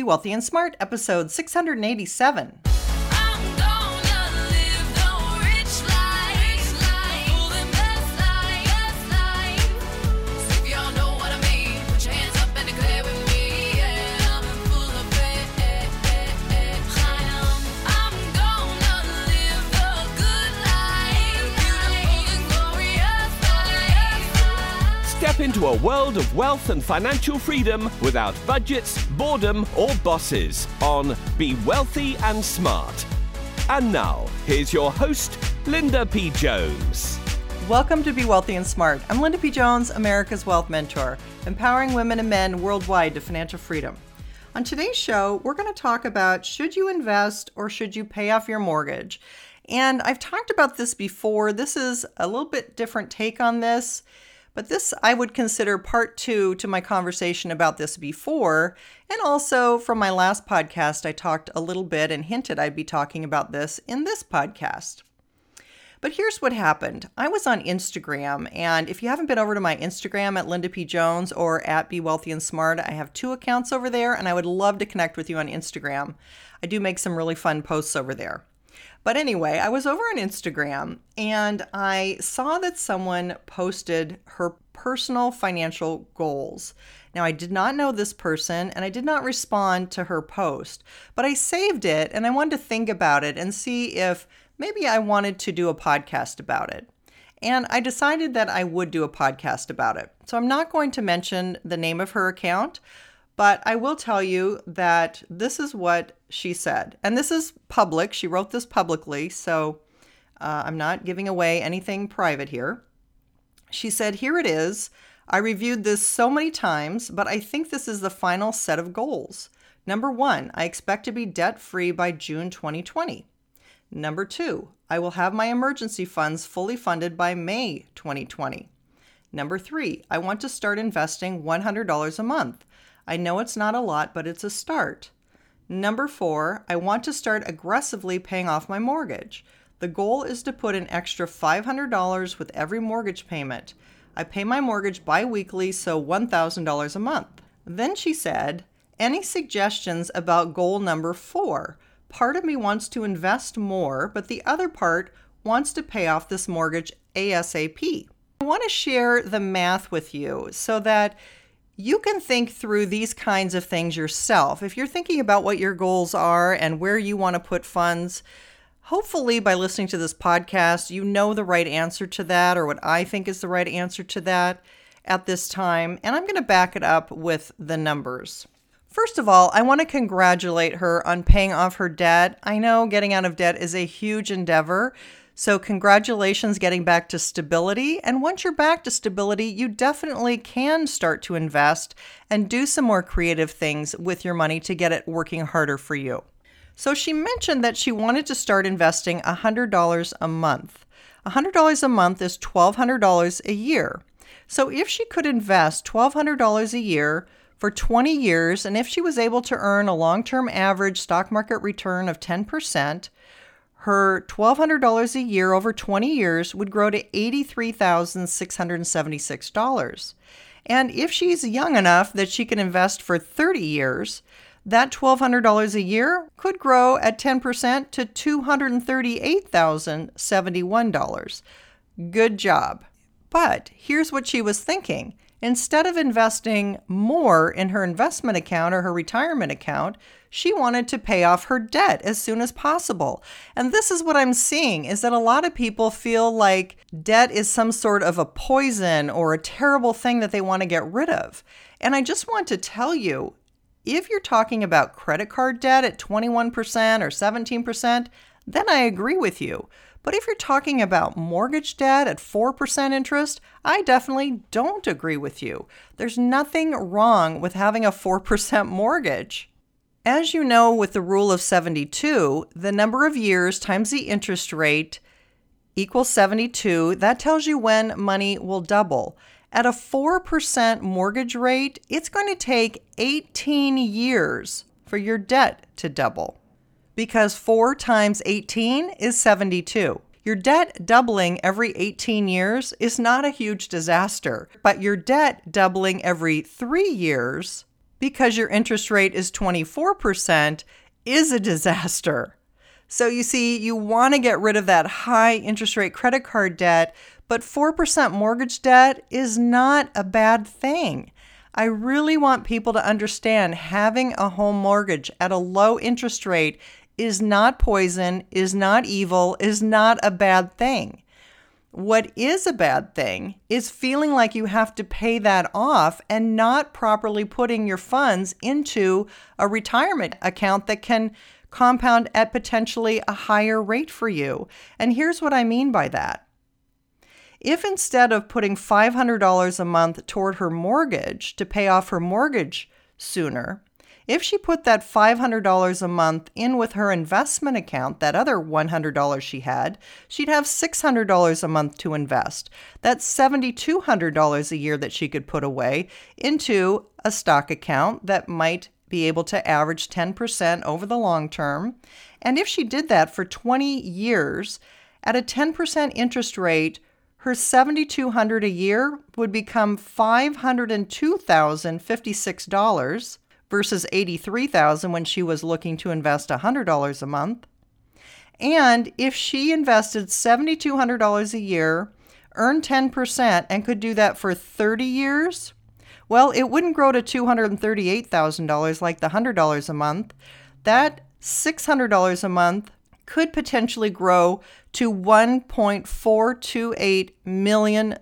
Be Wealthy and Smart, episode 687. Into a world of wealth and financial freedom without budgets, boredom, or bosses on Be Wealthy and Smart. And now, here's your host, Linda P. Jones. Welcome to Be Wealthy and Smart. I'm Linda P. Jones, America's Wealth Mentor, empowering women and men worldwide to financial freedom. On today's show, we're going to talk about should you invest or should you pay off your mortgage? And I've talked about this before. This is a little bit different take on this, but this I would consider part two to my conversation about this before. And also from my last podcast, I talked a little bit and hinted I'd be talking about this in this podcast. But here's what happened. I was on Instagram, and if you haven't been over to my Instagram at Linda P. Jones or at Be Wealthy and Smart, I have two accounts over there, and I would love to connect with you on Instagram. I do make some really fun posts over there. But anyway, I was over on Instagram and I saw that someone posted her personal financial goals. Now, I did not know this person and I did not respond to her post, but I saved it and I wanted to think about it and see if maybe I wanted to do a podcast about it. And I decided that I would do a podcast about it. So I'm not going to mention the name of her account, but I will tell you that this is what she said. And this is public. She wrote this publicly. So uh, I'm not giving away anything private here. She said, Here it is. I reviewed this so many times, but I think this is the final set of goals. Number one, I expect to be debt free by June 2020. Number two, I will have my emergency funds fully funded by May 2020. Number three, I want to start investing $100 a month. I know it's not a lot, but it's a start. Number four, I want to start aggressively paying off my mortgage. The goal is to put an extra $500 with every mortgage payment. I pay my mortgage bi weekly, so $1,000 a month. Then she said, Any suggestions about goal number four? Part of me wants to invest more, but the other part wants to pay off this mortgage ASAP. I want to share the math with you so that you can think through these kinds of things yourself. If you're thinking about what your goals are and where you want to put funds, hopefully by listening to this podcast, you know the right answer to that or what I think is the right answer to that at this time. And I'm going to back it up with the numbers. First of all, I want to congratulate her on paying off her debt. I know getting out of debt is a huge endeavor. So, congratulations getting back to stability. And once you're back to stability, you definitely can start to invest and do some more creative things with your money to get it working harder for you. So, she mentioned that she wanted to start investing $100 a month. $100 a month is $1,200 a year. So, if she could invest $1,200 a year for 20 years, and if she was able to earn a long term average stock market return of 10%, her $1,200 a year over 20 years would grow to $83,676. And if she's young enough that she can invest for 30 years, that $1,200 a year could grow at 10% to $238,071. Good job. But here's what she was thinking. Instead of investing more in her investment account or her retirement account, she wanted to pay off her debt as soon as possible. And this is what I'm seeing is that a lot of people feel like debt is some sort of a poison or a terrible thing that they want to get rid of. And I just want to tell you, if you're talking about credit card debt at 21% or 17%, then I agree with you. But if you're talking about mortgage debt at 4% interest, I definitely don't agree with you. There's nothing wrong with having a 4% mortgage. As you know, with the rule of 72, the number of years times the interest rate equals 72. That tells you when money will double. At a 4% mortgage rate, it's going to take 18 years for your debt to double because 4 times 18 is 72. Your debt doubling every 18 years is not a huge disaster, but your debt doubling every three years because your interest rate is 24% is a disaster. So you see, you want to get rid of that high interest rate credit card debt, but 4% mortgage debt is not a bad thing. I really want people to understand having a home mortgage at a low interest rate is not poison, is not evil, is not a bad thing. What is a bad thing is feeling like you have to pay that off and not properly putting your funds into a retirement account that can compound at potentially a higher rate for you. And here's what I mean by that. If instead of putting $500 a month toward her mortgage to pay off her mortgage sooner, if she put that $500 a month in with her investment account, that other $100 she had, she'd have $600 a month to invest. That's $7,200 a year that she could put away into a stock account that might be able to average 10% over the long term. And if she did that for 20 years at a 10% interest rate, her 7200 a year would become $502,056 versus 83,000 when she was looking to invest $100 a month. And if she invested $7,200 a year, earned 10%, and could do that for 30 years, well, it wouldn't grow to $238,000 like the $100 a month. That $600 a month could potentially grow to $1.428 million.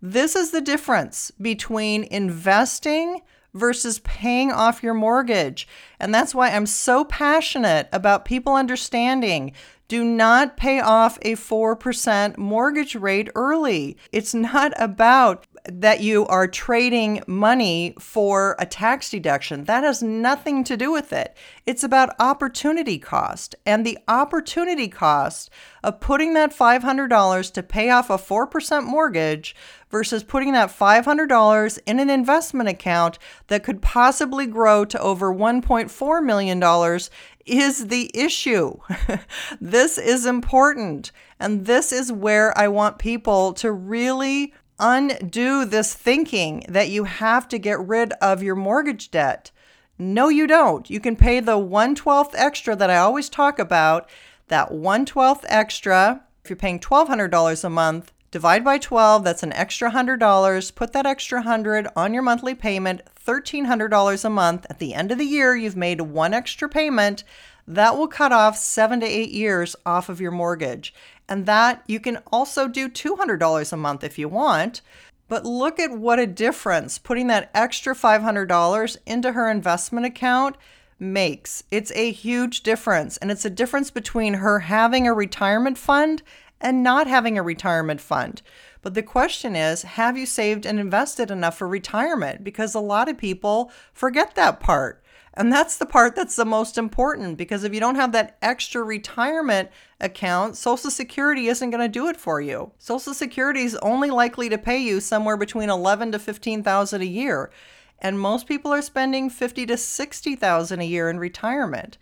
This is the difference between investing versus paying off your mortgage. And that's why I'm so passionate about people understanding do not pay off a 4% mortgage rate early. It's not about that you are trading money for a tax deduction. That has nothing to do with it. It's about opportunity cost. And the opportunity cost of putting that $500 to pay off a 4% mortgage versus putting that $500 in an investment account that could possibly grow to over $1.4 million is the issue. this is important. And this is where I want people to really undo this thinking that you have to get rid of your mortgage debt. No, you don't. You can pay the 112th extra that I always talk about. That 112th extra, if you're paying $1,200 a month, divide by 12, that's an extra $100. Put that extra 100 on your monthly payment, $1,300 a month. At the end of the year, you've made one extra payment. That will cut off seven to eight years off of your mortgage. And that you can also do $200 a month if you want. But look at what a difference putting that extra $500 into her investment account makes. It's a huge difference. And it's a difference between her having a retirement fund and not having a retirement fund. But the question is have you saved and invested enough for retirement? Because a lot of people forget that part. And that's the part that's the most important because if you don't have that extra retirement account, Social Security isn't going to do it for you. Social Security is only likely to pay you somewhere between 11 to 15,000 a year, and most people are spending 50 to 60,000 a year in retirement.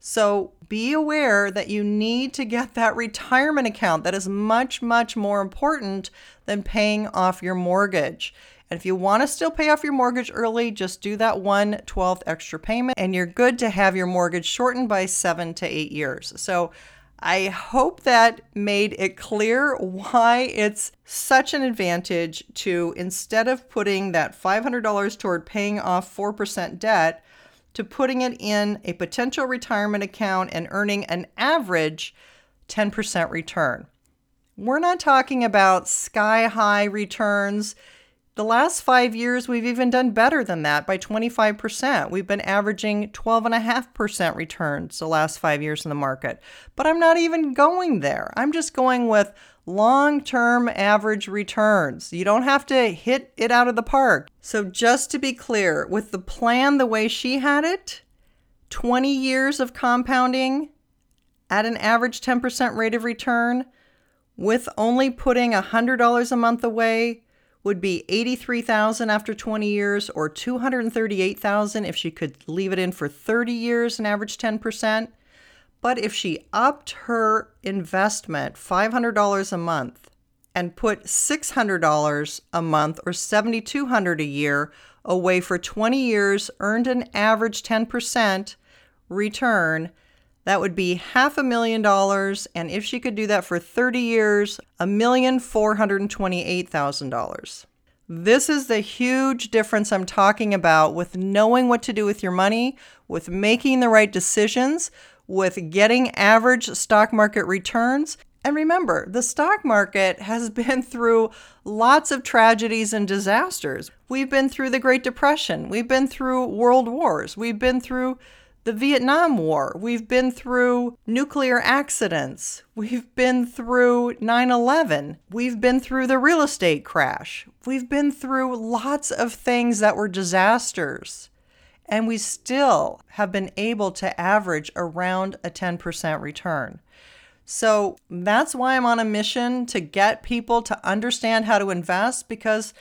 So be aware that you need to get that retirement account that is much much more important than paying off your mortgage. And if you want to still pay off your mortgage early, just do that one 12th extra payment and you're good to have your mortgage shortened by seven to eight years. So I hope that made it clear why it's such an advantage to instead of putting that $500 toward paying off 4% debt, to putting it in a potential retirement account and earning an average 10% return. We're not talking about sky high returns the last five years, we've even done better than that by 25%. We've been averaging 12.5% returns the last five years in the market. But I'm not even going there. I'm just going with long term average returns. You don't have to hit it out of the park. So, just to be clear, with the plan the way she had it, 20 years of compounding at an average 10% rate of return, with only putting $100 a month away would be 83,000 after 20 years or 238,000 if she could leave it in for 30 years and average 10%. But if she upped her investment $500 a month and put $600 a month or 7200 a year away for 20 years, earned an average 10% return, that would be half a million dollars. And if she could do that for 30 years, a million four hundred twenty-eight thousand dollars. This is the huge difference I'm talking about with knowing what to do with your money, with making the right decisions, with getting average stock market returns. And remember, the stock market has been through lots of tragedies and disasters. We've been through the Great Depression, we've been through world wars, we've been through the Vietnam War, we've been through nuclear accidents, we've been through 9 11, we've been through the real estate crash, we've been through lots of things that were disasters. And we still have been able to average around a 10% return. So that's why I'm on a mission to get people to understand how to invest because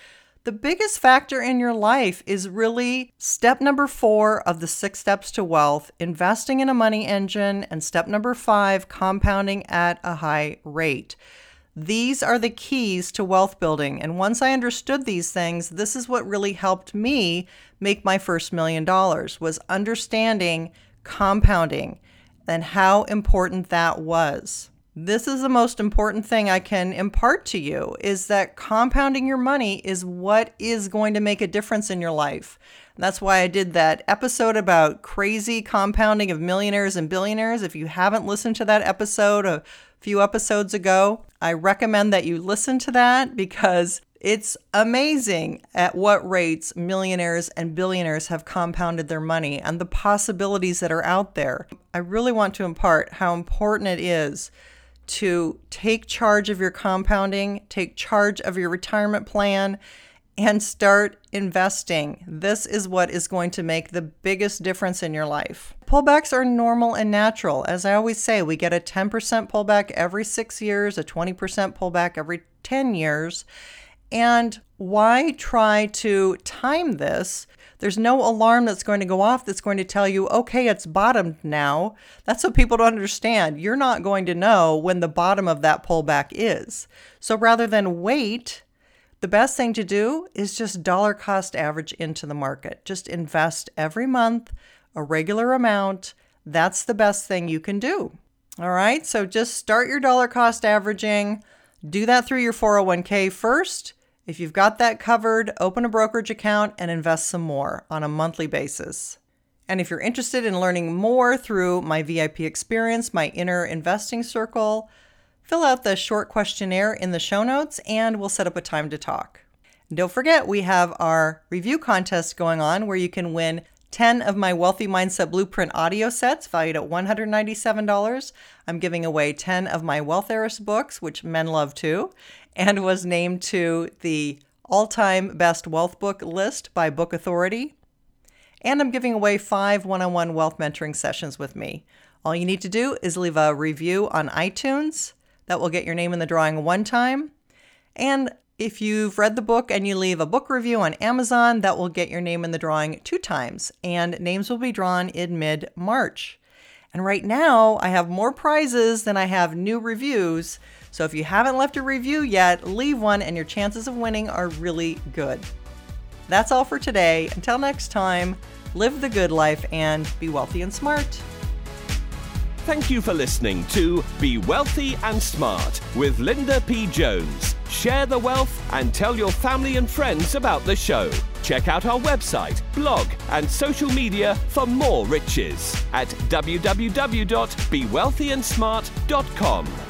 the biggest factor in your life is really step number four of the six steps to wealth investing in a money engine, and step number five compounding at a high rate. These are the keys to wealth building. And once I understood these things, this is what really helped me make my first million dollars was understanding compounding and how important that was. This is the most important thing I can impart to you is that compounding your money is what is going to make a difference in your life. And that's why I did that episode about crazy compounding of millionaires and billionaires. If you haven't listened to that episode a few episodes ago, I recommend that you listen to that because it's amazing at what rates millionaires and billionaires have compounded their money and the possibilities that are out there. I really want to impart how important it is to take charge of your compounding, take charge of your retirement plan, and start investing. This is what is going to make the biggest difference in your life. Pullbacks are normal and natural. As I always say, we get a 10% pullback every six years, a 20% pullback every 10 years. And why try to time this? There's no alarm that's going to go off that's going to tell you, okay, it's bottomed now. That's what people don't understand. You're not going to know when the bottom of that pullback is. So rather than wait, the best thing to do is just dollar cost average into the market. Just invest every month a regular amount. That's the best thing you can do. All right, so just start your dollar cost averaging. Do that through your 401k first. If you've got that covered, open a brokerage account and invest some more on a monthly basis. And if you're interested in learning more through my VIP experience, my inner investing circle, fill out the short questionnaire in the show notes and we'll set up a time to talk. And don't forget, we have our review contest going on where you can win 10 of my Wealthy Mindset Blueprint audio sets valued at $197. I'm giving away 10 of my Wealth Heiress books, which men love too, and was named to the all time best wealth book list by Book Authority. And I'm giving away five one on one wealth mentoring sessions with me. All you need to do is leave a review on iTunes. That will get your name in the drawing one time. And if you've read the book and you leave a book review on Amazon, that will get your name in the drawing two times. And names will be drawn in mid March. And right now, I have more prizes than I have new reviews. So if you haven't left a review yet, leave one and your chances of winning are really good. That's all for today. Until next time, live the good life and be wealthy and smart. Thank you for listening to Be Wealthy and Smart with Linda P. Jones. Share the wealth and tell your family and friends about the show. Check out our website, blog, and social media for more riches at www.bewealthyandsmart.com.